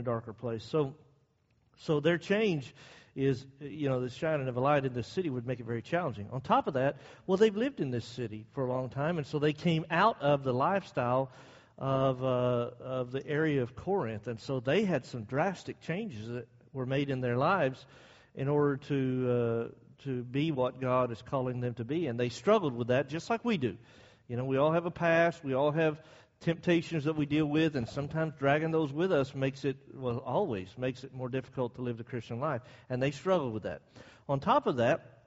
a darker place. So, so their change is, you know, the shining of a light in this city would make it very challenging. On top of that, well, they've lived in this city for a long time, and so they came out of the lifestyle of, uh, of the area of Corinth, and so they had some drastic changes that were made in their lives in order to uh, to be what God is calling them to be, and they struggled with that just like we do. You know, we all have a past, we all have temptations that we deal with, and sometimes dragging those with us makes it, well, always makes it more difficult to live the Christian life. And they struggle with that. On top of that,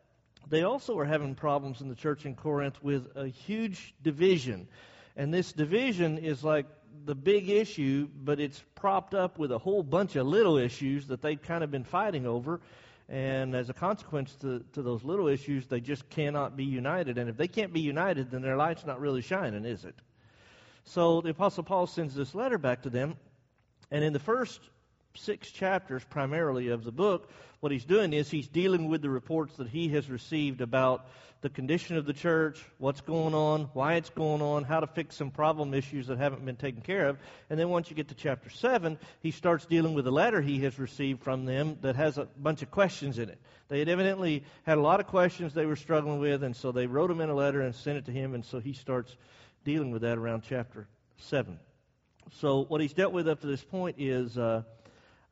they also are having problems in the church in Corinth with a huge division. And this division is like the big issue, but it's propped up with a whole bunch of little issues that they've kind of been fighting over. And as a consequence to, to those little issues, they just cannot be united. And if they can't be united, then their light's not really shining, is it? So the Apostle Paul sends this letter back to them. And in the first six chapters, primarily, of the book, what he's doing is he's dealing with the reports that he has received about the condition of the church, what's going on, why it's going on, how to fix some problem issues that haven't been taken care of. And then once you get to chapter 7, he starts dealing with a letter he has received from them that has a bunch of questions in it. They had evidently had a lot of questions they were struggling with, and so they wrote them in a letter and sent it to him, and so he starts dealing with that around chapter 7. So, what he's dealt with up to this point is uh,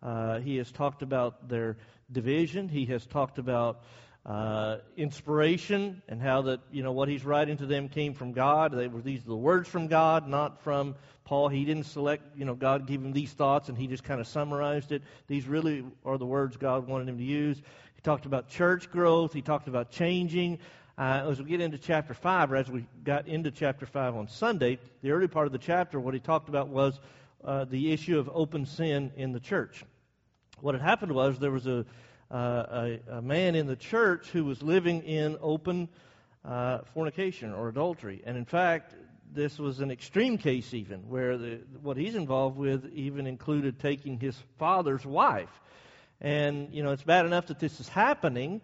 uh, he has talked about their division, he has talked about uh, inspiration and how that you know what he's writing to them came from God. They were these the words from God, not from Paul. He didn't select you know God gave him these thoughts and he just kind of summarized it. These really are the words God wanted him to use. He talked about church growth. He talked about changing. Uh, as we get into chapter 5, or as we got into chapter 5 on Sunday, the early part of the chapter, what he talked about was uh, the issue of open sin in the church. What had happened was there was a, uh, a, a, man in the church who was living in open uh, fornication or adultery. And in fact, this was an extreme case, even, where the, what he's involved with even included taking his father's wife. And, you know, it's bad enough that this is happening.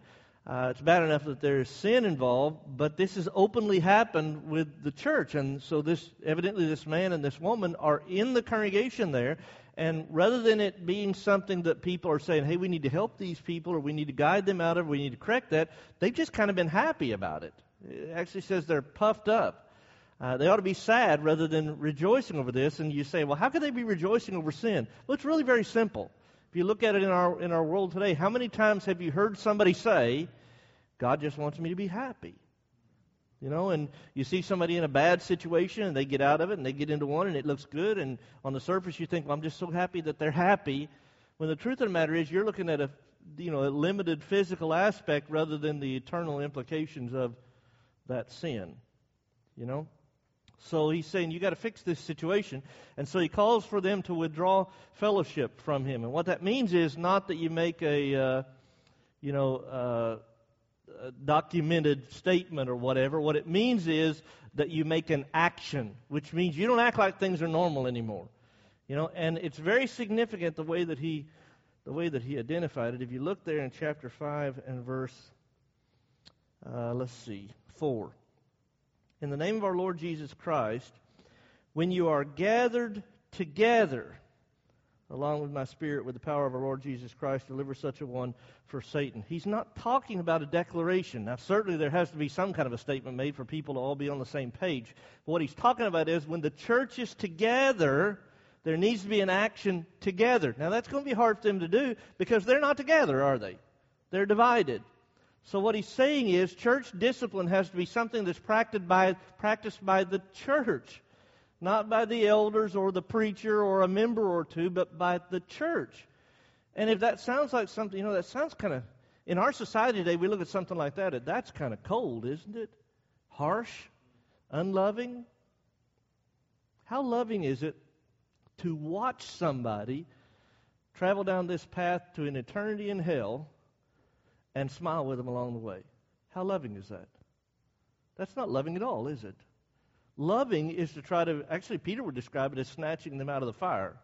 Uh, it's bad enough that there is sin involved, but this has openly happened with the church. And so, this evidently, this man and this woman are in the congregation there. And rather than it being something that people are saying, hey, we need to help these people or we need to guide them out of, we need to correct that, they've just kind of been happy about it. It actually says they're puffed up. Uh, they ought to be sad rather than rejoicing over this. And you say, well, how could they be rejoicing over sin? Well, it's really very simple. If you look at it in our, in our world today, how many times have you heard somebody say, God just wants me to be happy? You know, and you see somebody in a bad situation and they get out of it and they get into one and it looks good, and on the surface you think, well, I'm just so happy that they're happy. When the truth of the matter is, you're looking at a you know a limited physical aspect rather than the eternal implications of that sin. You know, so he's saying, you got to fix this situation. And so he calls for them to withdraw fellowship from him. And what that means is not that you make a, uh, you know, uh, documented statement or whatever. What it means is that you make an action, which means you don't act like things are normal anymore. You know, and it's very significant the way that he, the way that he identified it. If you look there in chapter five and verse, uh, let's see, four in the name of our Lord Jesus Christ, when you are gathered together, along with my spirit, with the power of our Lord Jesus Christ, deliver such a one for Satan. He's not talking about a declaration. Now, certainly there has to be some kind of a statement made for people to all be on the same page. But what he's talking about is when the church is together, there needs to be an action together. Now, that's going to be hard for them to do because they're not together, are they? They're divided. So what he's saying is church discipline has to be something that's practiced by, practiced by the church, not by the elders or the preacher or a member or two, but by the church. And if that sounds like something, you know, that sounds kind of, in our society today, we look at something like that, that's kind of cold, isn't it? Harsh, unloving. How loving is it to watch somebody travel down this path to an eternity in hell and smile with them along the way. How loving is that? That's not loving at all, is it? Loving is to try to, actually, Peter would describe it as snatching them out of the fire.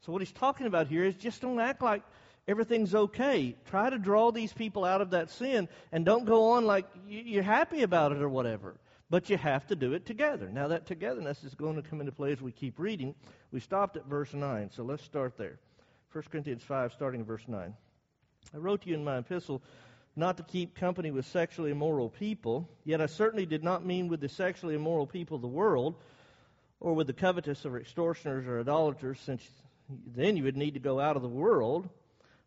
So, what he's talking about here is just don't act like everything's okay. Try to draw these people out of that sin and don't go on like you're happy about it or whatever. But you have to do it together. Now, that togetherness is going to come into play as we keep reading. We stopped at verse 9, so let's start there. 1 Corinthians 5, starting in verse 9. I wrote to you in my epistle not to keep company with sexually immoral people, yet I certainly did not mean with the sexually immoral people of the world, or with the covetous or extortioners or idolaters, since then you would need to go out of the world.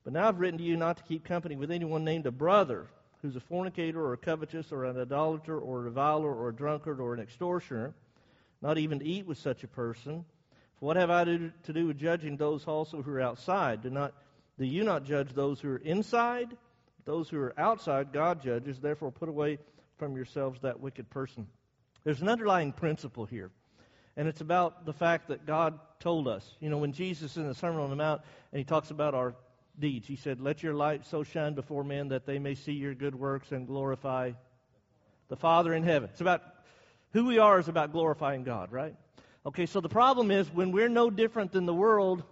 But now I've written to you not to keep company with anyone named a brother who's a fornicator or a covetous or an idolater or a reviler or a drunkard or an extortioner, not even to eat with such a person. For what have I to do with judging those also who are outside? Do not do you not judge those who are inside? Those who are outside, God judges. Therefore, put away from yourselves that wicked person. There's an underlying principle here, and it's about the fact that God told us. You know, when Jesus in the Sermon on the Mount and he talks about our deeds, he said, "Let your light so shine before men that they may see your good works and glorify the Father in heaven." It's about who we are is about glorifying God, right? Okay, so the problem is when we're no different than the world,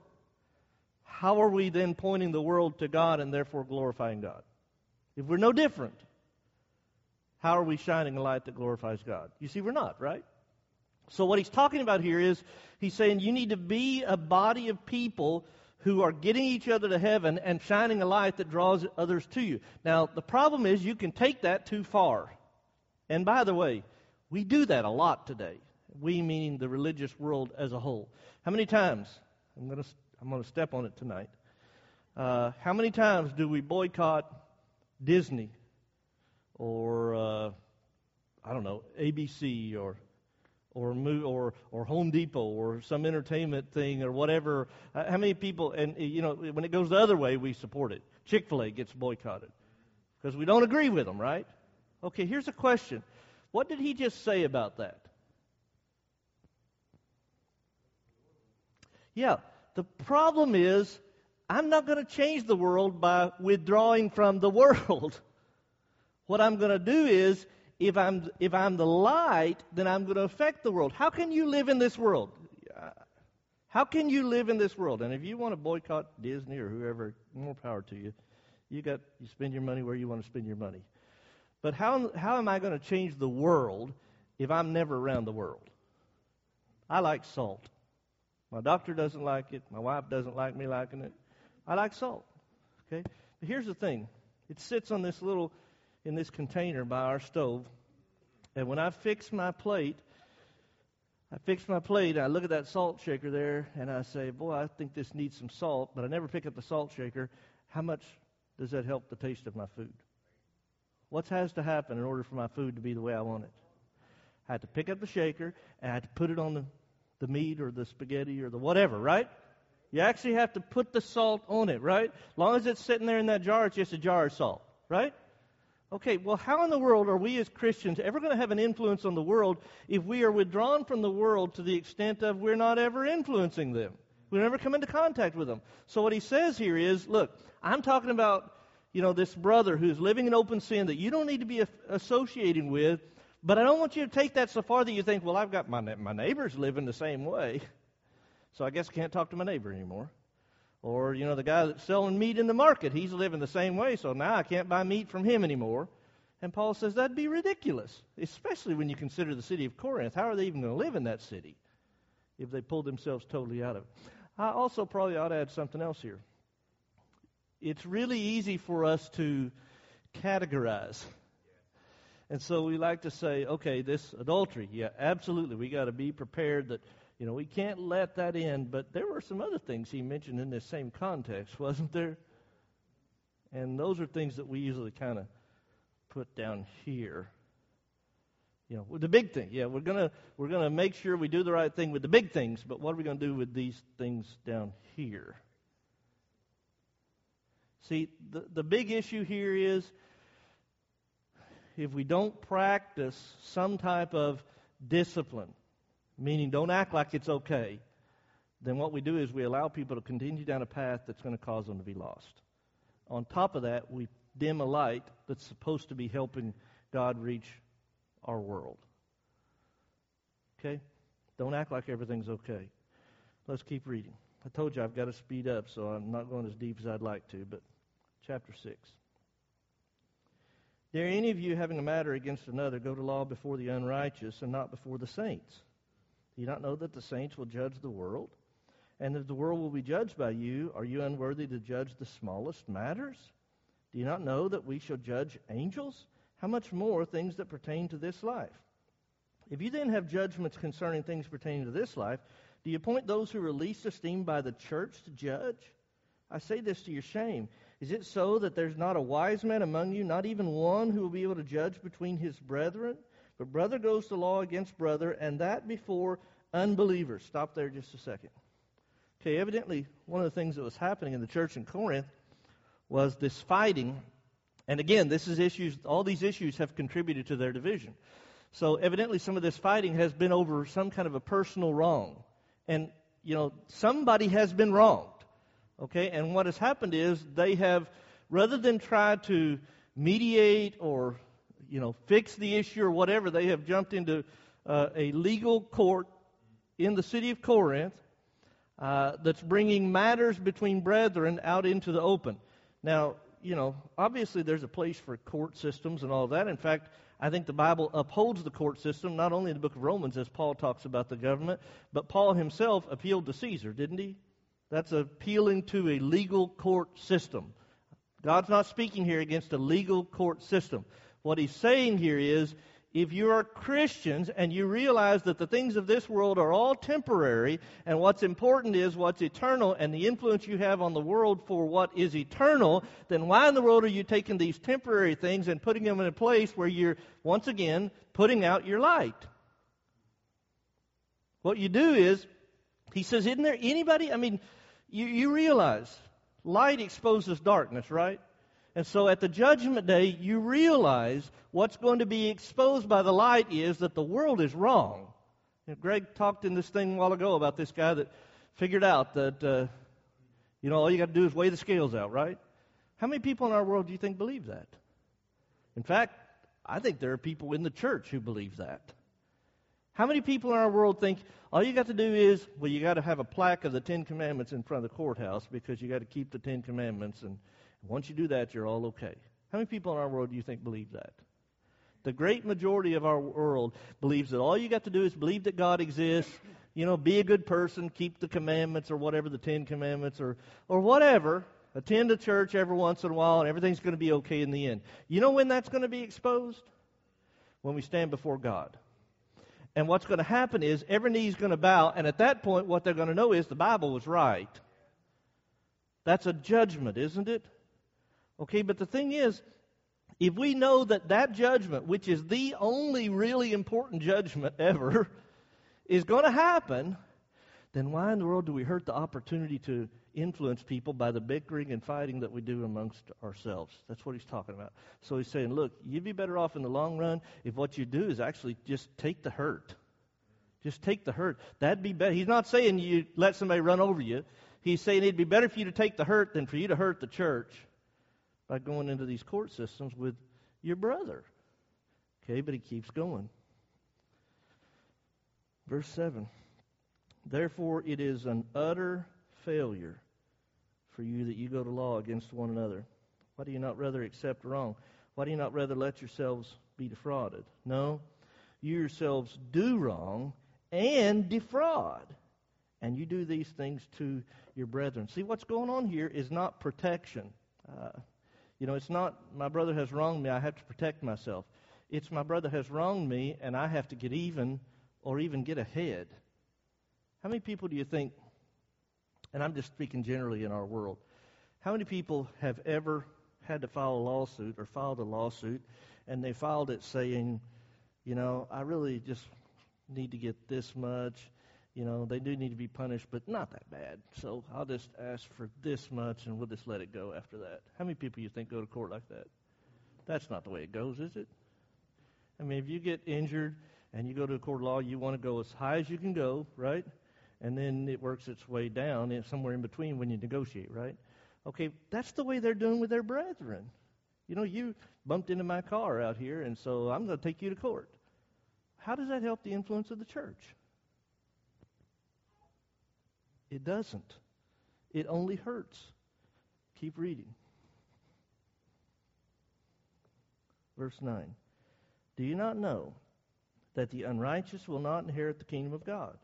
how are we then pointing the world to God and therefore glorifying God? If we're no different, how are we shining a light that glorifies God? You see, we're not, right? So, what he's talking about here is he's saying you need to be a body of people who are getting each other to heaven and shining a light that draws others to you. Now, the problem is you can take that too far. And by the way, we do that a lot today. We meaning the religious world as a whole. How many times? I'm going to I'm going to step on it tonight. Uh, how many times do we boycott Disney or uh, I don't know ABC or or or or Home Depot or some entertainment thing or whatever? Uh, how many people? And you know, when it goes the other way, we support it. Chick Fil A gets boycotted because we don't agree with them, right? Okay, here's a question: What did he just say about that? Yeah, the problem is, I'm not going to change the world by withdrawing from the world. what I'm going to do is, if I'm, if I'm the light, then I'm going to affect the world. How can you live in this world? How can you live in this world? And if you want to boycott Disney or whoever, more power to you. You got you spend your money where you want to spend your money. But how how am I going to change the world if I'm never around the world? I like salt. My doctor doesn't like it. My wife doesn't like me liking it. I like salt. Okay? But here's the thing it sits on this little, in this container by our stove. And when I fix my plate, I fix my plate, I look at that salt shaker there, and I say, Boy, I think this needs some salt, but I never pick up the salt shaker. How much does that help the taste of my food? What has to happen in order for my food to be the way I want it? I had to pick up the shaker, and I had to put it on the the meat or the spaghetti or the whatever, right? You actually have to put the salt on it, right? As long as it's sitting there in that jar, it's just a jar of salt, right? Okay, well, how in the world are we as Christians ever going to have an influence on the world if we are withdrawn from the world to the extent of we're not ever influencing them? We never come into contact with them. So what he says here is, look, I'm talking about, you know, this brother who's living in open sin that you don't need to be associating with but I don't want you to take that so far that you think, well, I've got my, my neighbors living the same way. So I guess I can't talk to my neighbor anymore. Or, you know, the guy that's selling meat in the market, he's living the same way, so now I can't buy meat from him anymore. And Paul says that'd be ridiculous, especially when you consider the city of Corinth. How are they even going to live in that city if they pulled themselves totally out of it? I also probably ought to add something else here. It's really easy for us to categorize and so we like to say, okay, this adultery, yeah, absolutely, we got to be prepared that, you know, we can't let that in. But there were some other things he mentioned in this same context, wasn't there? And those are things that we usually kind of put down here. You know, the big thing. Yeah, we're gonna we're gonna make sure we do the right thing with the big things, but what are we gonna do with these things down here? See, the, the big issue here is if we don't practice some type of discipline, meaning don't act like it's okay, then what we do is we allow people to continue down a path that's going to cause them to be lost. On top of that, we dim a light that's supposed to be helping God reach our world. Okay? Don't act like everything's okay. Let's keep reading. I told you I've got to speed up, so I'm not going as deep as I'd like to, but chapter 6. Dare any of you having a matter against another go to law before the unrighteous and not before the saints? Do you not know that the saints will judge the world? and that the world will be judged by you, are you unworthy to judge the smallest matters? Do you not know that we shall judge angels? How much more things that pertain to this life? If you then have judgments concerning things pertaining to this life, do you appoint those who are least esteemed by the church to judge? I say this to your shame. Is it so that there's not a wise man among you, not even one who will be able to judge between his brethren? But brother goes to law against brother, and that before unbelievers. Stop there just a second. Okay, evidently, one of the things that was happening in the church in Corinth was this fighting. And again, this is issues, all these issues have contributed to their division. So evidently, some of this fighting has been over some kind of a personal wrong. And, you know, somebody has been wronged. Okay, and what has happened is they have, rather than try to mediate or, you know, fix the issue or whatever, they have jumped into uh, a legal court in the city of Corinth uh, that's bringing matters between brethren out into the open. Now, you know, obviously there's a place for court systems and all of that. In fact, I think the Bible upholds the court system, not only in the book of Romans as Paul talks about the government, but Paul himself appealed to Caesar, didn't he? That's appealing to a legal court system. God's not speaking here against a legal court system. What he's saying here is if you are Christians and you realize that the things of this world are all temporary, and what's important is what's eternal and the influence you have on the world for what is eternal, then why in the world are you taking these temporary things and putting them in a place where you're, once again, putting out your light? What you do is, he says, isn't there anybody? I mean, you, you realize light exposes darkness, right? And so at the judgment day, you realize what's going to be exposed by the light is that the world is wrong. Know, Greg talked in this thing a while ago about this guy that figured out that, uh, you know, all you got to do is weigh the scales out, right? How many people in our world do you think believe that? In fact, I think there are people in the church who believe that. How many people in our world think all you got to do is, well, you got to have a plaque of the Ten Commandments in front of the courthouse because you got to keep the Ten Commandments and once you do that, you're all okay. How many people in our world do you think believe that? The great majority of our world believes that all you got to do is believe that God exists, you know, be a good person, keep the commandments or whatever, the Ten Commandments or, or whatever, attend a church every once in a while, and everything's going to be okay in the end. You know when that's going to be exposed? When we stand before God. And what's going to happen is every knee's going to bow, and at that point, what they're going to know is the Bible was right. That's a judgment, isn't it? Okay, but the thing is, if we know that that judgment, which is the only really important judgment ever, is going to happen, then why in the world do we hurt the opportunity to influence people by the bickering and fighting that we do amongst ourselves? That's what he's talking about. So he's saying, look, you'd be better off in the long run if what you do is actually just take the hurt. Just take the hurt. That'd be better. He's not saying you let somebody run over you. He's saying it'd be better for you to take the hurt than for you to hurt the church by going into these court systems with your brother. Okay, but he keeps going. Verse 7 Therefore, it is an utter failure for you that you go to law against one another. Why do you not rather accept wrong? Why do you not rather let yourselves be defrauded? No, you yourselves do wrong and defraud. And you do these things to your brethren. See, what's going on here is not protection. Uh, you know, it's not my brother has wronged me, I have to protect myself. It's my brother has wronged me, and I have to get even or even get ahead. How many people do you think, and I'm just speaking generally in our world, how many people have ever had to file a lawsuit or filed a lawsuit and they filed it saying, you know, I really just need to get this much you know, they do need to be punished, but not that bad. So I'll just ask for this much and we'll just let it go after that. How many people you think go to court like that? That's not the way it goes, is it? I mean, if you get injured and you go to a court of law, you want to go as high as you can go, right? And then it works its way down and somewhere in between when you negotiate, right? Okay, that's the way they're doing with their brethren. You know, you bumped into my car out here, and so I'm going to take you to court. How does that help the influence of the church? It doesn't. It only hurts. Keep reading. Verse 9. Do you not know that the unrighteous will not inherit the kingdom of God?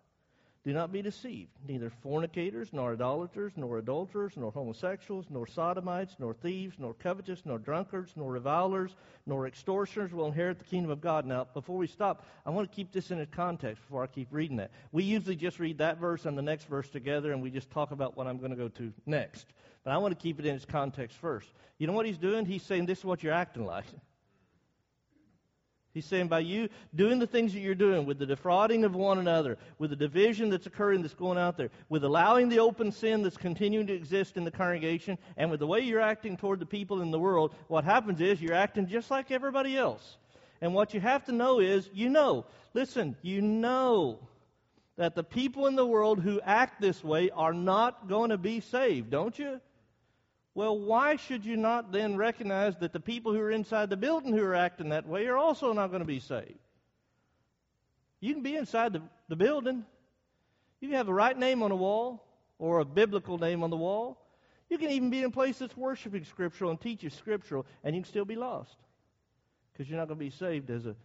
Do not be deceived. Neither fornicators, nor idolaters, nor adulterers, nor homosexuals, nor sodomites, nor thieves, nor covetous, nor drunkards, nor revilers, nor extortioners will inherit the kingdom of God. Now, before we stop, I want to keep this in its context before I keep reading that. We usually just read that verse and the next verse together, and we just talk about what I'm going to go to next. But I want to keep it in its context first. You know what he's doing? He's saying this is what you're acting like. He's saying by you doing the things that you're doing, with the defrauding of one another, with the division that's occurring that's going out there, with allowing the open sin that's continuing to exist in the congregation, and with the way you're acting toward the people in the world, what happens is you're acting just like everybody else. And what you have to know is, you know, listen, you know that the people in the world who act this way are not going to be saved, don't you? Well, why should you not then recognize that the people who are inside the building who are acting that way are also not going to be saved? You can be inside the, the building. You can have the right name on the wall or a biblical name on the wall. You can even be in a place that's worshiping scriptural and teaching scriptural, and you can still be lost because you're not going to be saved as a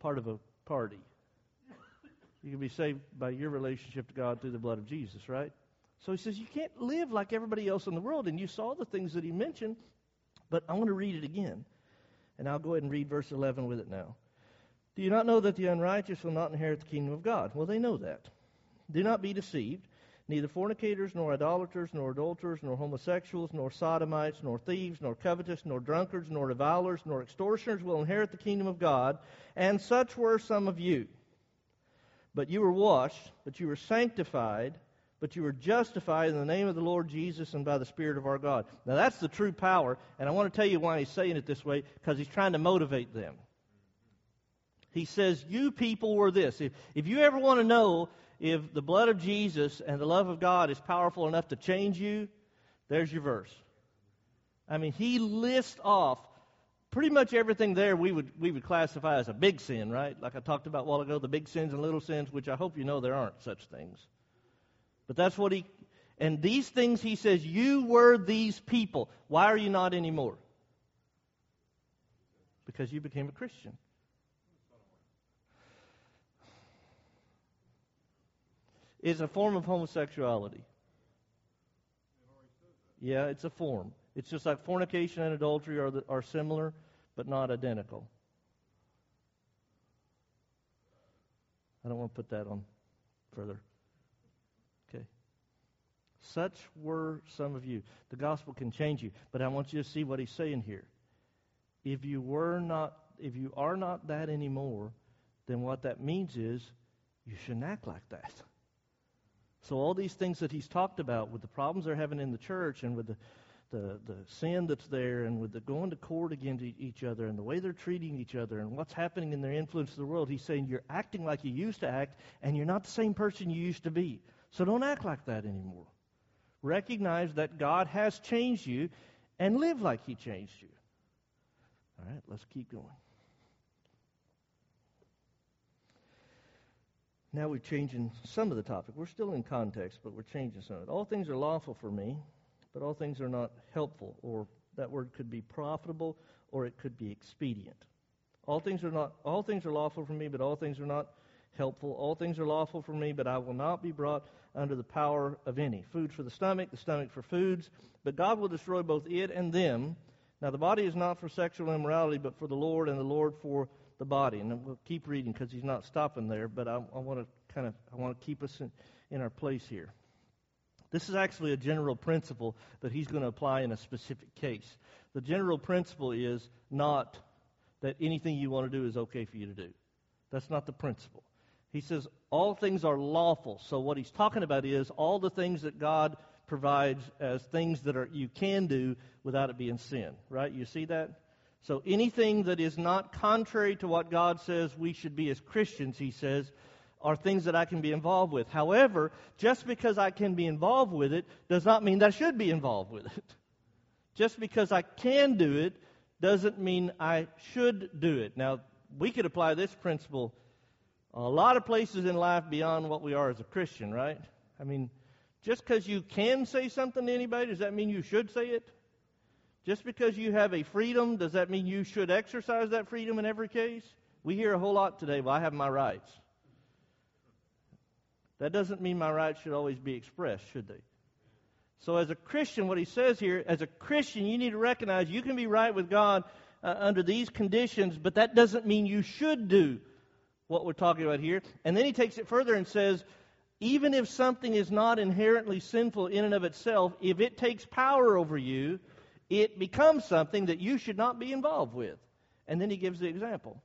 part of a party. You can be saved by your relationship to God through the blood of Jesus, right? So he says, You can't live like everybody else in the world. And you saw the things that he mentioned, but I want to read it again. And I'll go ahead and read verse 11 with it now. Do you not know that the unrighteous will not inherit the kingdom of God? Well, they know that. Do not be deceived. Neither fornicators, nor idolaters, nor adulterers, nor homosexuals, nor sodomites, nor thieves, nor covetous, nor drunkards, nor revilers, nor extortioners will inherit the kingdom of God. And such were some of you. But you were washed, but you were sanctified but you were justified in the name of the Lord Jesus and by the Spirit of our God. Now, that's the true power, and I want to tell you why he's saying it this way because he's trying to motivate them. He says, You people were this. If, if you ever want to know if the blood of Jesus and the love of God is powerful enough to change you, there's your verse. I mean, he lists off pretty much everything there we would, we would classify as a big sin, right? Like I talked about a while ago, the big sins and little sins, which I hope you know there aren't such things. But that's what he, and these things he says, you were these people. Why are you not anymore? Because you became a Christian. Is a form of homosexuality. Yeah, it's a form. It's just like fornication and adultery are, the, are similar, but not identical. I don't want to put that on further. Such were some of you. The gospel can change you, but I want you to see what he's saying here. If you were not, if you are not that anymore, then what that means is you shouldn't act like that. So all these things that he's talked about with the problems they're having in the church and with the the, the sin that's there and with the going to court against each other and the way they're treating each other and what's happening in their influence of the world, he's saying you're acting like you used to act and you're not the same person you used to be. So don't act like that anymore. Recognize that God has changed you and live like He changed you. All right, let's keep going. Now we're changing some of the topic. We're still in context, but we're changing some of it. All things are lawful for me, but all things are not helpful, or that word could be profitable, or it could be expedient. All things are not all things are lawful for me, but all things are not helpful. All things are lawful for me, but I will not be brought under the power of any. Food for the stomach, the stomach for foods, but God will destroy both it and them. Now, the body is not for sexual immorality, but for the Lord, and the Lord for the body. And we'll keep reading because he's not stopping there, but I, I want to kind of I want to keep us in, in our place here. This is actually a general principle that he's going to apply in a specific case. The general principle is not that anything you want to do is okay for you to do. That's not the principle. He says all things are lawful. So what he's talking about is all the things that God provides as things that are you can do without it being sin. Right? You see that? So anything that is not contrary to what God says we should be as Christians, he says, are things that I can be involved with. However, just because I can be involved with it does not mean that I should be involved with it. Just because I can do it doesn't mean I should do it. Now, we could apply this principle a lot of places in life beyond what we are as a Christian, right? I mean, just because you can say something to anybody, does that mean you should say it? Just because you have a freedom, does that mean you should exercise that freedom in every case? We hear a whole lot today, well, I have my rights. That doesn't mean my rights should always be expressed, should they? So, as a Christian, what he says here, as a Christian, you need to recognize you can be right with God uh, under these conditions, but that doesn't mean you should do what we're talking about here. And then he takes it further and says, even if something is not inherently sinful in and of itself, if it takes power over you, it becomes something that you should not be involved with. And then he gives the example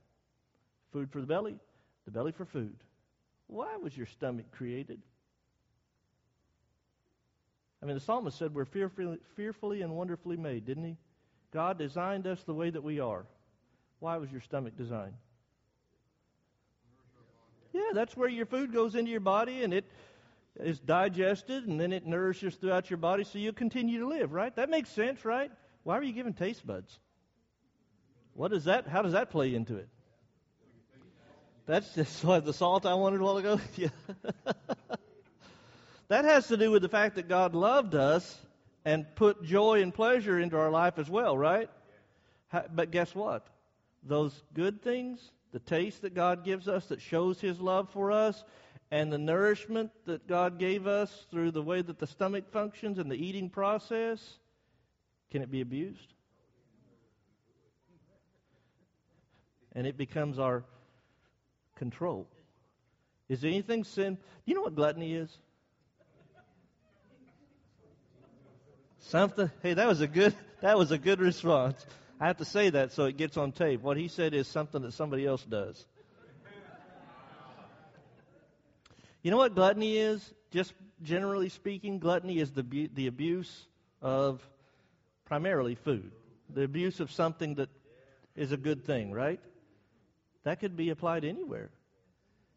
food for the belly, the belly for food. Why was your stomach created? I mean, the psalmist said we're fearfully, fearfully and wonderfully made, didn't he? God designed us the way that we are. Why was your stomach designed? Yeah, that's where your food goes into your body and it is digested and then it nourishes throughout your body so you continue to live, right? That makes sense, right? Why are you giving taste buds? What is that how does that play into it? That's just the salt I wanted a while ago. yeah. that has to do with the fact that God loved us and put joy and pleasure into our life as well, right? But guess what? Those good things, the taste that God gives us that shows His love for us, and the nourishment that God gave us through the way that the stomach functions and the eating process, can it be abused? And it becomes our control. Is there anything sin? You know what gluttony is? Something. Hey, that was a good. That was a good response. I have to say that so it gets on tape. What he said is something that somebody else does. You know what gluttony is? Just generally speaking, gluttony is the the abuse of primarily food. The abuse of something that is a good thing, right? That could be applied anywhere.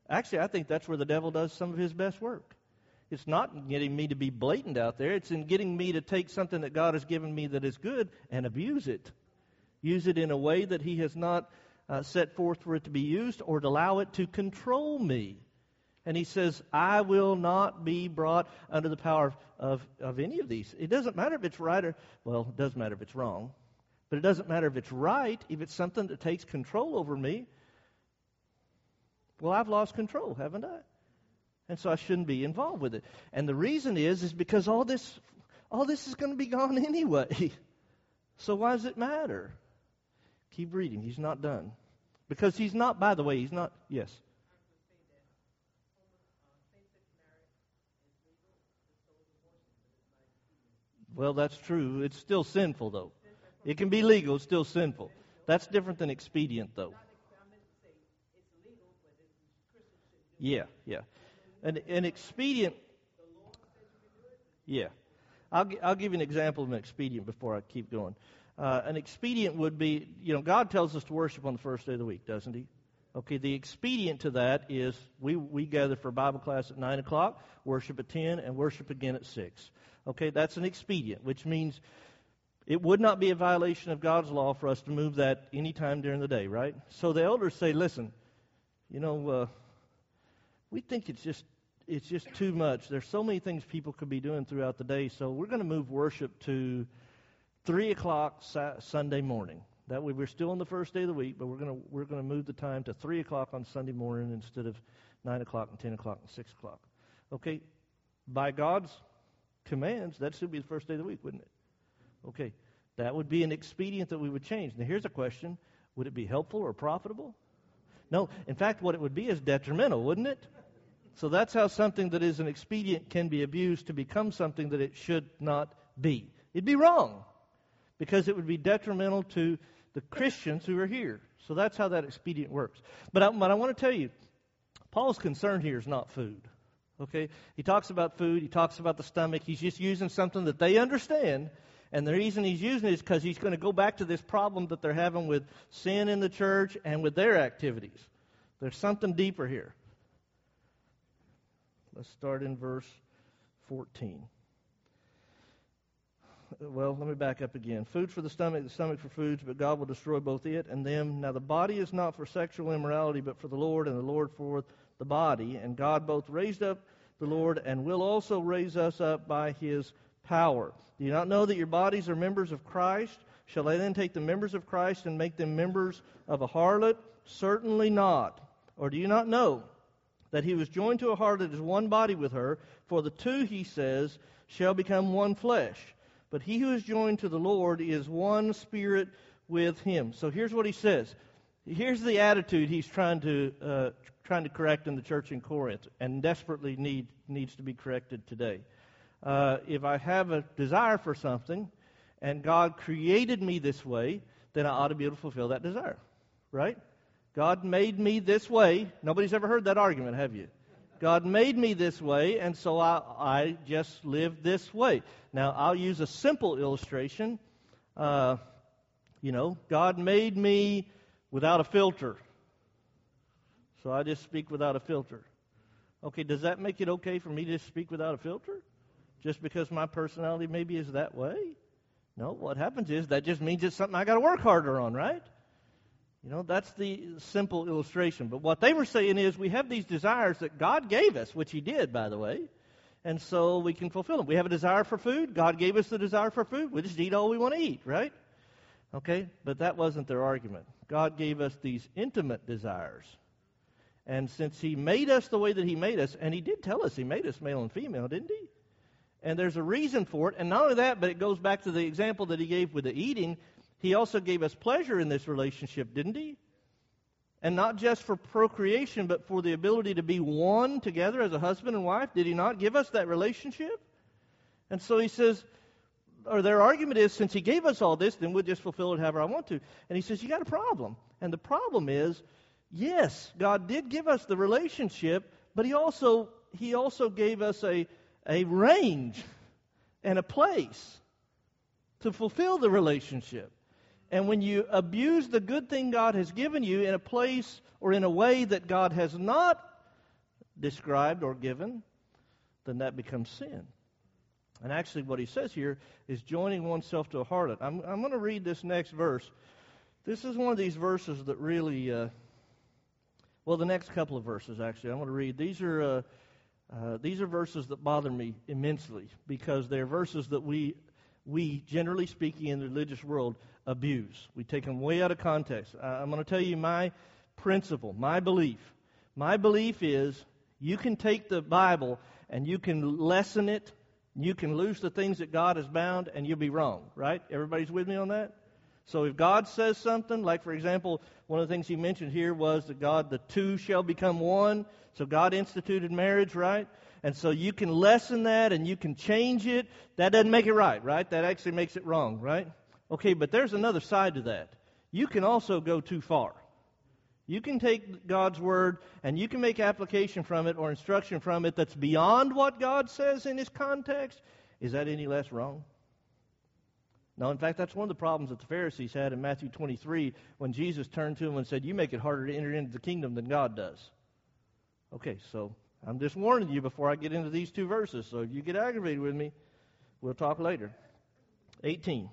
Actually, I think that's where the devil does some of his best work. It's not in getting me to be blatant out there. It's in getting me to take something that God has given me that is good and abuse it. Use it in a way that He has not uh, set forth for it to be used or to allow it to control me. And He says, I will not be brought under the power of, of, of any of these. It doesn't matter if it's right or, well, it does matter if it's wrong. But it doesn't matter if it's right, if it's something that takes control over me. Well, I've lost control, haven't I? And so I shouldn't be involved with it. And the reason is is because all this all this is going to be gone anyway. So why does it matter? Keep reading. He's not done. Because he's not, by the way, he's not, yes. Well, that's true. It's still sinful, though. It can be legal, it's still sinful. That's different than expedient, though. Yeah, yeah an, an expedient. Yeah. I'll, I'll give you an example of an expedient before I keep going. Uh, an expedient would be, you know, God tells us to worship on the first day of the week, doesn't He? Okay, the expedient to that is we, we gather for Bible class at 9 o'clock, worship at 10, and worship again at 6. Okay, that's an expedient, which means it would not be a violation of God's law for us to move that any time during the day, right? So the elders say, listen, you know, uh, we think it's just it's just too much. There's so many things people could be doing throughout the day, so we're going to move worship to three o'clock Sunday morning. That way, we're still on the first day of the week, but we're going we're to move the time to three o'clock on Sunday morning instead of nine o'clock and ten o'clock and six o'clock. Okay, by God's commands, that should be the first day of the week, wouldn't it? Okay, that would be an expedient that we would change. Now, here's a question: Would it be helpful or profitable? No. In fact, what it would be is detrimental, wouldn't it? So that's how something that is an expedient can be abused to become something that it should not be. It'd be wrong because it would be detrimental to the Christians who are here. So that's how that expedient works. But I, but I want to tell you, Paul's concern here is not food. Okay? He talks about food, he talks about the stomach. He's just using something that they understand. And the reason he's using it is because he's going to go back to this problem that they're having with sin in the church and with their activities. There's something deeper here. Let's start in verse 14. Well, let me back up again. Food for the stomach, the stomach for foods, but God will destroy both it and them. Now, the body is not for sexual immorality, but for the Lord, and the Lord for the body. And God both raised up the Lord and will also raise us up by his power. Do you not know that your bodies are members of Christ? Shall I then take the members of Christ and make them members of a harlot? Certainly not. Or do you not know that he was joined to a harlot is one body with her. For the two, he says, shall become one flesh. But he who is joined to the Lord is one spirit with him. So here's what he says. Here's the attitude he's trying to uh, trying to correct in the church in Corinth, and desperately need needs to be corrected today. Uh, if I have a desire for something, and God created me this way, then I ought to be able to fulfill that desire, right? God made me this way. Nobody's ever heard that argument, have you? God made me this way, and so I, I just live this way. Now, I'll use a simple illustration. Uh, you know, God made me without a filter. So I just speak without a filter. Okay, does that make it okay for me to speak without a filter? Just because my personality maybe is that way? No, what happens is that just means it's something I got to work harder on, right? You know, that's the simple illustration. But what they were saying is we have these desires that God gave us, which He did, by the way, and so we can fulfill them. We have a desire for food. God gave us the desire for food. We just eat all we want to eat, right? Okay? But that wasn't their argument. God gave us these intimate desires. And since He made us the way that He made us, and He did tell us He made us male and female, didn't He? And there's a reason for it. And not only that, but it goes back to the example that He gave with the eating. He also gave us pleasure in this relationship, didn't He? And not just for procreation, but for the ability to be one together as a husband and wife. Did He not give us that relationship? And so He says, or their argument is, since He gave us all this, then we'll just fulfill it however I want to. And He says, you got a problem. And the problem is, yes, God did give us the relationship, but He also He also gave us a a range and a place to fulfill the relationship. And when you abuse the good thing God has given you in a place or in a way that God has not described or given, then that becomes sin. And actually, what he says here is joining oneself to a harlot. I'm, I'm going to read this next verse. This is one of these verses that really, uh, well, the next couple of verses, actually, I'm going to read. These are. Uh, uh, these are verses that bother me immensely because they're verses that we, we generally speaking in the religious world, abuse. We take them way out of context. I'm going to tell you my principle, my belief. My belief is you can take the Bible and you can lessen it, you can lose the things that God has bound, and you'll be wrong, right? Everybody's with me on that? So if God says something, like for example, one of the things he mentioned here was that God, the two shall become one. So God instituted marriage, right? And so you can lessen that and you can change it. That doesn't make it right, right? That actually makes it wrong, right? Okay, but there's another side to that. You can also go too far. You can take God's word and you can make application from it or instruction from it that's beyond what God says in his context. Is that any less wrong? No, in fact, that's one of the problems that the Pharisees had in Matthew 23 when Jesus turned to them and said, You make it harder to enter into the kingdom than God does. Okay, so I'm just warning you before I get into these two verses. So if you get aggravated with me, we'll talk later. 18.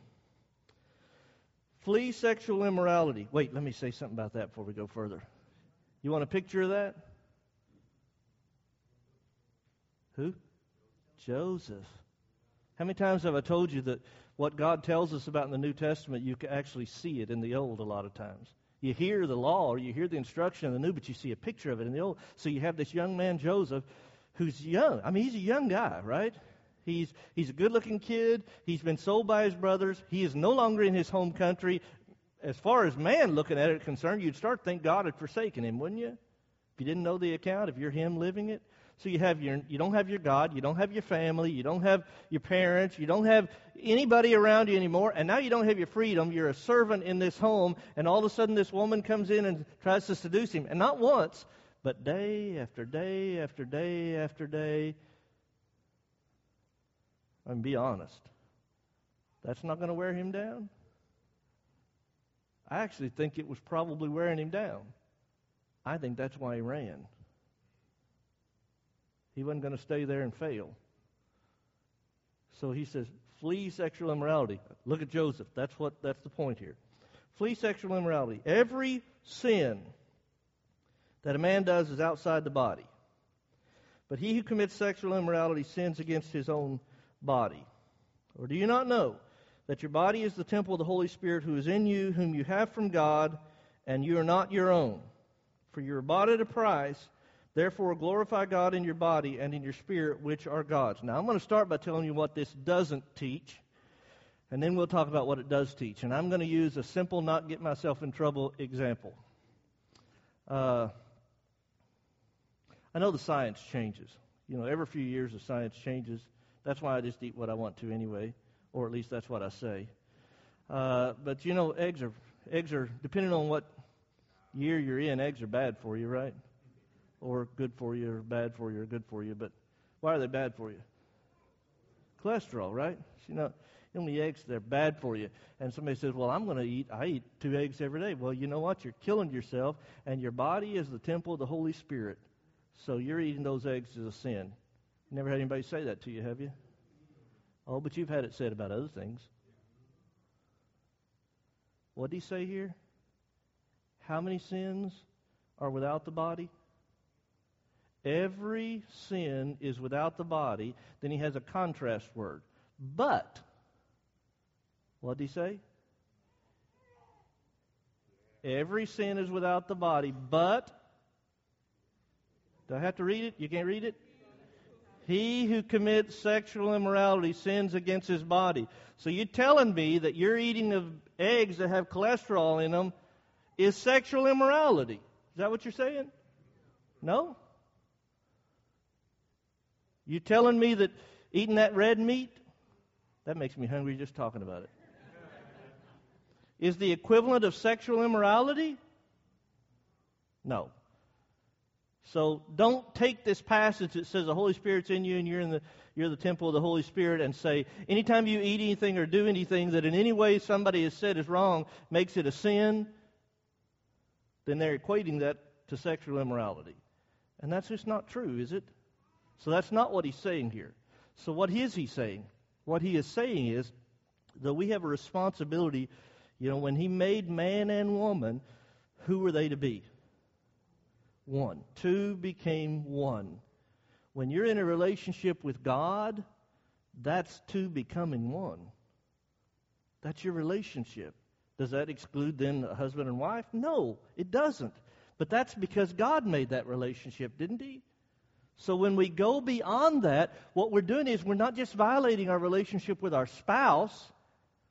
Flee sexual immorality. Wait, let me say something about that before we go further. You want a picture of that? Who? Joseph. How many times have I told you that what God tells us about in the New Testament, you can actually see it in the Old a lot of times. You hear the law or you hear the instruction in the New, but you see a picture of it in the Old. So you have this young man, Joseph, who's young. I mean, he's a young guy, right? He's, he's a good looking kid. He's been sold by his brothers. He is no longer in his home country. As far as man looking at it concerned, you'd start to think God had forsaken him, wouldn't you? If you didn't know the account, if you're him living it. So you have your you don't have your God, you don't have your family, you don't have your parents, you don't have anybody around you anymore, and now you don't have your freedom. You're a servant in this home, and all of a sudden this woman comes in and tries to seduce him, and not once, but day after day after day after day. I mean, be honest. That's not going to wear him down. I actually think it was probably wearing him down. I think that's why he ran. He wasn't going to stay there and fail. So he says, flee sexual immorality. Look at Joseph. That's what that's the point here. Flee sexual immorality. Every sin that a man does is outside the body. But he who commits sexual immorality sins against his own body. Or do you not know that your body is the temple of the Holy Spirit who is in you, whom you have from God, and you are not your own? For you are bought at a price. Therefore, glorify God in your body and in your spirit, which are God's. Now, I'm going to start by telling you what this doesn't teach, and then we'll talk about what it does teach. And I'm going to use a simple, not get myself in trouble example. Uh, I know the science changes. You know, every few years the science changes. That's why I just eat what I want to anyway, or at least that's what I say. Uh, but you know, eggs are eggs are depending on what year you're in. Eggs are bad for you, right? Or good for you, or bad for you, or good for you. But why are they bad for you? Cholesterol, right? You know, only eggs they're bad for you. And somebody says, "Well, I'm going to eat. I eat two eggs every day." Well, you know what? You're killing yourself, and your body is the temple of the Holy Spirit. So you're eating those eggs is a sin. Never had anybody say that to you, have you? Oh, but you've had it said about other things. What did he say here? How many sins are without the body? Every sin is without the body. Then he has a contrast word. But, what did he say? Every sin is without the body, but, do I have to read it? You can't read it? He who commits sexual immorality sins against his body. So you're telling me that you're eating of eggs that have cholesterol in them is sexual immorality. Is that what you're saying? No? You're telling me that eating that red meat, that makes me hungry just talking about it, is the equivalent of sexual immorality? No. So don't take this passage that says the Holy Spirit's in you and you're in the you're the temple of the Holy Spirit and say anytime you eat anything or do anything that in any way somebody has said is wrong makes it a sin, then they're equating that to sexual immorality. And that's just not true, is it? So that's not what he's saying here. So what is he saying? What he is saying is that we have a responsibility, you know, when he made man and woman, who were they to be? One. Two became one. When you're in a relationship with God, that's two becoming one. That's your relationship. Does that exclude then a husband and wife? No, it doesn't. But that's because God made that relationship, didn't He? So when we go beyond that, what we're doing is we're not just violating our relationship with our spouse.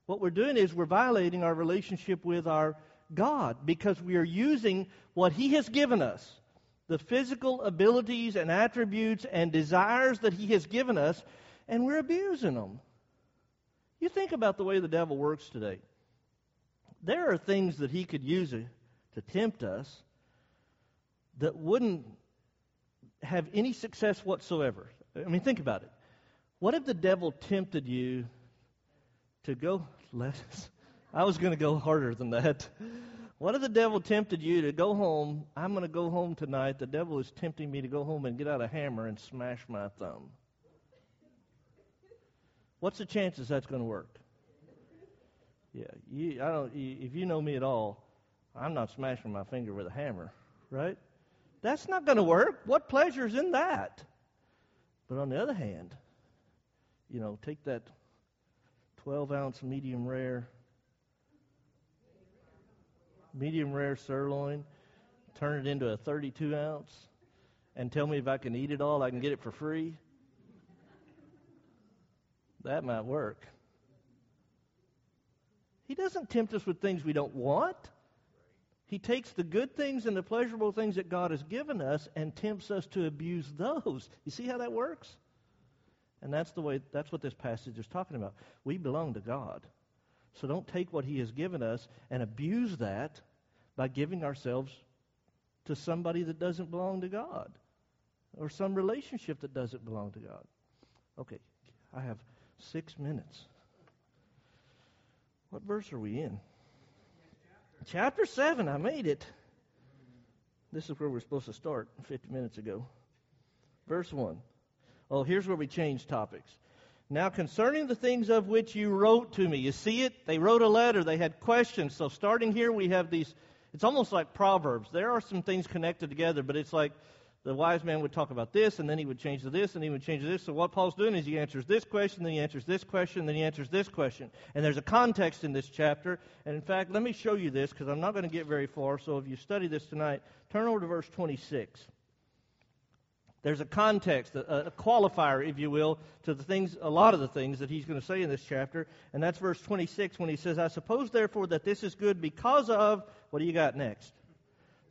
What we're doing is we're violating our relationship with our God because we are using what He has given us the physical abilities and attributes and desires that He has given us, and we're abusing them. You think about the way the devil works today. There are things that he could use to tempt us that wouldn't have any success whatsoever. I mean, think about it. What if the devil tempted you to go less? I was going to go harder than that. What if the devil tempted you to go home? I'm going to go home tonight. The devil is tempting me to go home and get out a hammer and smash my thumb. What's the chances that's going to work? Yeah, you, I don't. You, if you know me at all, I'm not smashing my finger with a hammer, right? That's not going to work. What pleasure's in that? But on the other hand, you know, take that 12 ounce medium rare medium rare sirloin, turn it into a 32 ounce, and tell me if I can eat it all, I can get it for free? That might work. He doesn't tempt us with things we don't want. He takes the good things and the pleasurable things that God has given us and tempts us to abuse those. You see how that works? And that's the way that's what this passage is talking about. We belong to God. So don't take what He has given us and abuse that by giving ourselves to somebody that doesn't belong to God or some relationship that doesn't belong to God. Okay, I have six minutes. What verse are we in? Chapter 7, I made it. This is where we're supposed to start 50 minutes ago. Verse 1. Oh, here's where we change topics. Now, concerning the things of which you wrote to me, you see it? They wrote a letter, they had questions. So, starting here, we have these, it's almost like Proverbs. There are some things connected together, but it's like the wise man would talk about this, and then he would change to this, and he would change to this. So, what Paul's doing is he answers this question, then he answers this question, then he answers this question. And there's a context in this chapter. And in fact, let me show you this because I'm not going to get very far. So, if you study this tonight, turn over to verse 26. There's a context, a, a, qualifier, if you will, to the things, a lot of the things that he's going to say in this chapter. And that's verse 26 when he says, I suppose therefore that this is good because of, what do you got next?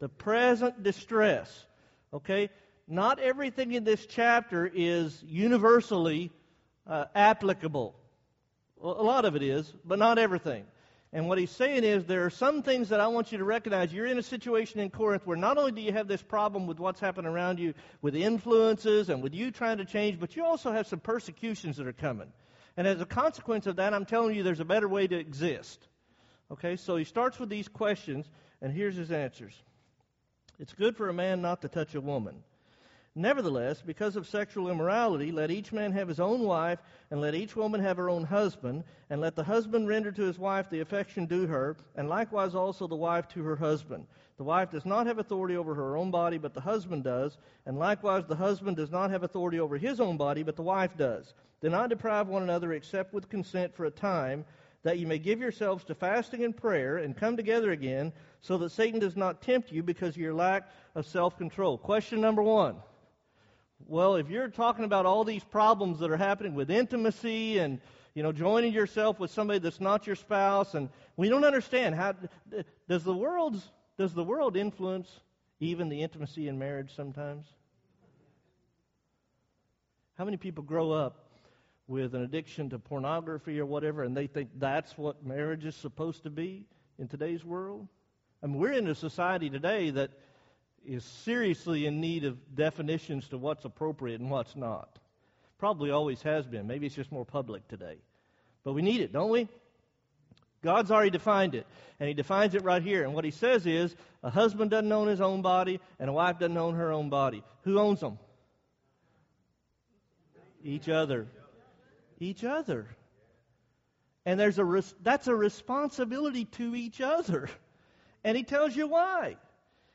The present distress. Okay? Not everything in this chapter is universally uh, applicable. A lot of it is, but not everything. And what he's saying is there are some things that I want you to recognize. You're in a situation in Corinth where not only do you have this problem with what's happening around you, with influences and with you trying to change, but you also have some persecutions that are coming. And as a consequence of that, I'm telling you there's a better way to exist. Okay, so he starts with these questions, and here's his answers. It's good for a man not to touch a woman. Nevertheless, because of sexual immorality, let each man have his own wife, and let each woman have her own husband, and let the husband render to his wife the affection due her, and likewise also the wife to her husband. The wife does not have authority over her own body, but the husband does, and likewise the husband does not have authority over his own body, but the wife does. Do not deprive one another except with consent for a time, that you may give yourselves to fasting and prayer, and come together again, so that Satan does not tempt you because of your lack of self control. Question number one. Well, if you're talking about all these problems that are happening with intimacy and you know joining yourself with somebody that's not your spouse, and we don't understand how does the world does the world influence even the intimacy in marriage sometimes? How many people grow up with an addiction to pornography or whatever, and they think that's what marriage is supposed to be in today's world? I mean, we're in a society today that is seriously in need of definitions to what's appropriate and what's not. Probably always has been. Maybe it's just more public today. But we need it, don't we? God's already defined it, and He defines it right here. And what He says is a husband doesn't own his own body, and a wife doesn't own her own body. Who owns them? Each other. Each other. And there's a res- that's a responsibility to each other. And He tells you why.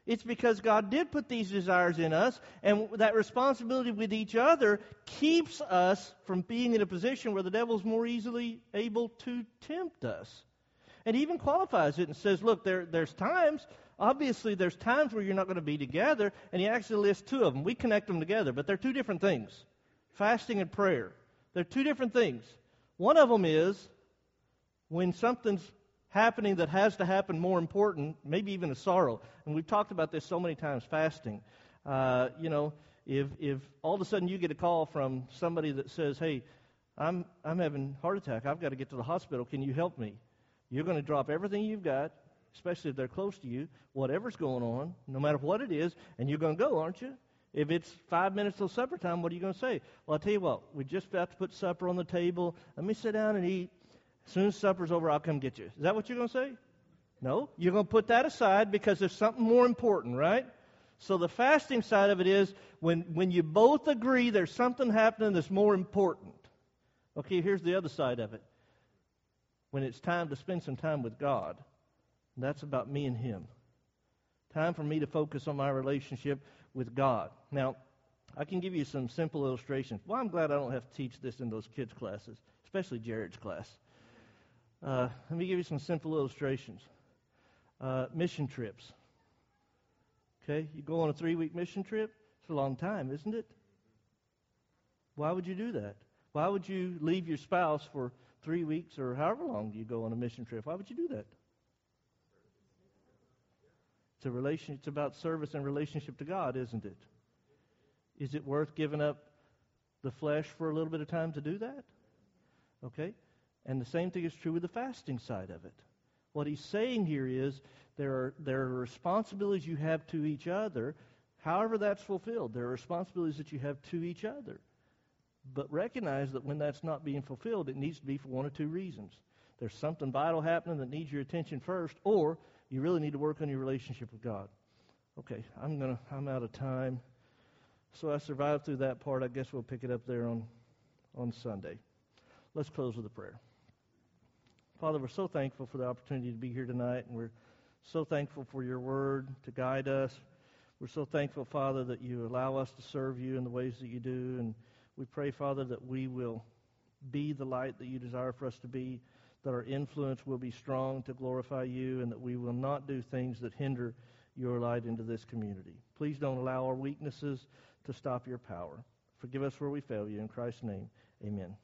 It's because God did put these desires in us, and that responsibility with each other keeps us from being in a position where the devil's more easily able to tempt us. And even qualifies it and says, look, there, there's times, obviously, there's times where you're not going to be together, and he actually lists two of them. We connect them together, but they're two different things fasting and prayer. They're two different things. One of them is when something's happening that has to happen more important, maybe even a sorrow. And we've talked about this so many times fasting. Uh, you know, if, if all of a sudden you get a call from somebody that says, hey, I'm, I'm having heart attack, I've got to get to the hospital, can you help me? You're going to drop everything you've got, especially if they're close to you, whatever's going on, no matter what it is, and you're going to go, aren't you? If it's five minutes till supper time, what are you going to say? Well, I'll tell you what, we just about to put supper on the table. Let me sit down and eat. As soon as supper's over, I'll come get you. Is that what you're going to say? No. You're going to put that aside because there's something more important, right? So the fasting side of it is when, when you both agree there's something happening that's more important. Okay, here's the other side of it. When it's time to spend some time with God, that's about me and Him. Time for me to focus on my relationship with God. Now, I can give you some simple illustrations. Well, I'm glad I don't have to teach this in those kids' classes, especially Jared's class. Uh, let me give you some simple illustrations. Uh, mission trips. Okay, you go on a three week mission trip, it's a long time, isn't it? Why would you do that? Why would you leave your spouse for three weeks or however long you go on a mission trip? Why would you do that? It's a relation. It's about service and relationship to God, isn't it? Is it worth giving up the flesh for a little bit of time to do that? Okay. And the same thing is true with the fasting side of it. What he's saying here is there are, there are responsibilities you have to each other, however that's fulfilled. There are responsibilities that you have to each other. But recognize that when that's not being fulfilled, it needs to be for one or two reasons. There's something vital happening that needs your attention first, or you really need to work on your relationship with God. Okay, I'm gonna I'm out of time. So I survived through that part. I guess we'll pick it up there on on Sunday. Let's close with a prayer. Father, we're so thankful for the opportunity to be here tonight, and we're so thankful for your word to guide us. We're so thankful, Father, that you allow us to serve you in the ways that you do. And we pray, Father, that we will be the light that you desire for us to be, that our influence will be strong to glorify you, and that we will not do things that hinder your light into this community. Please don't allow our weaknesses to stop your power. Forgive us where we fail you. In Christ's name, amen.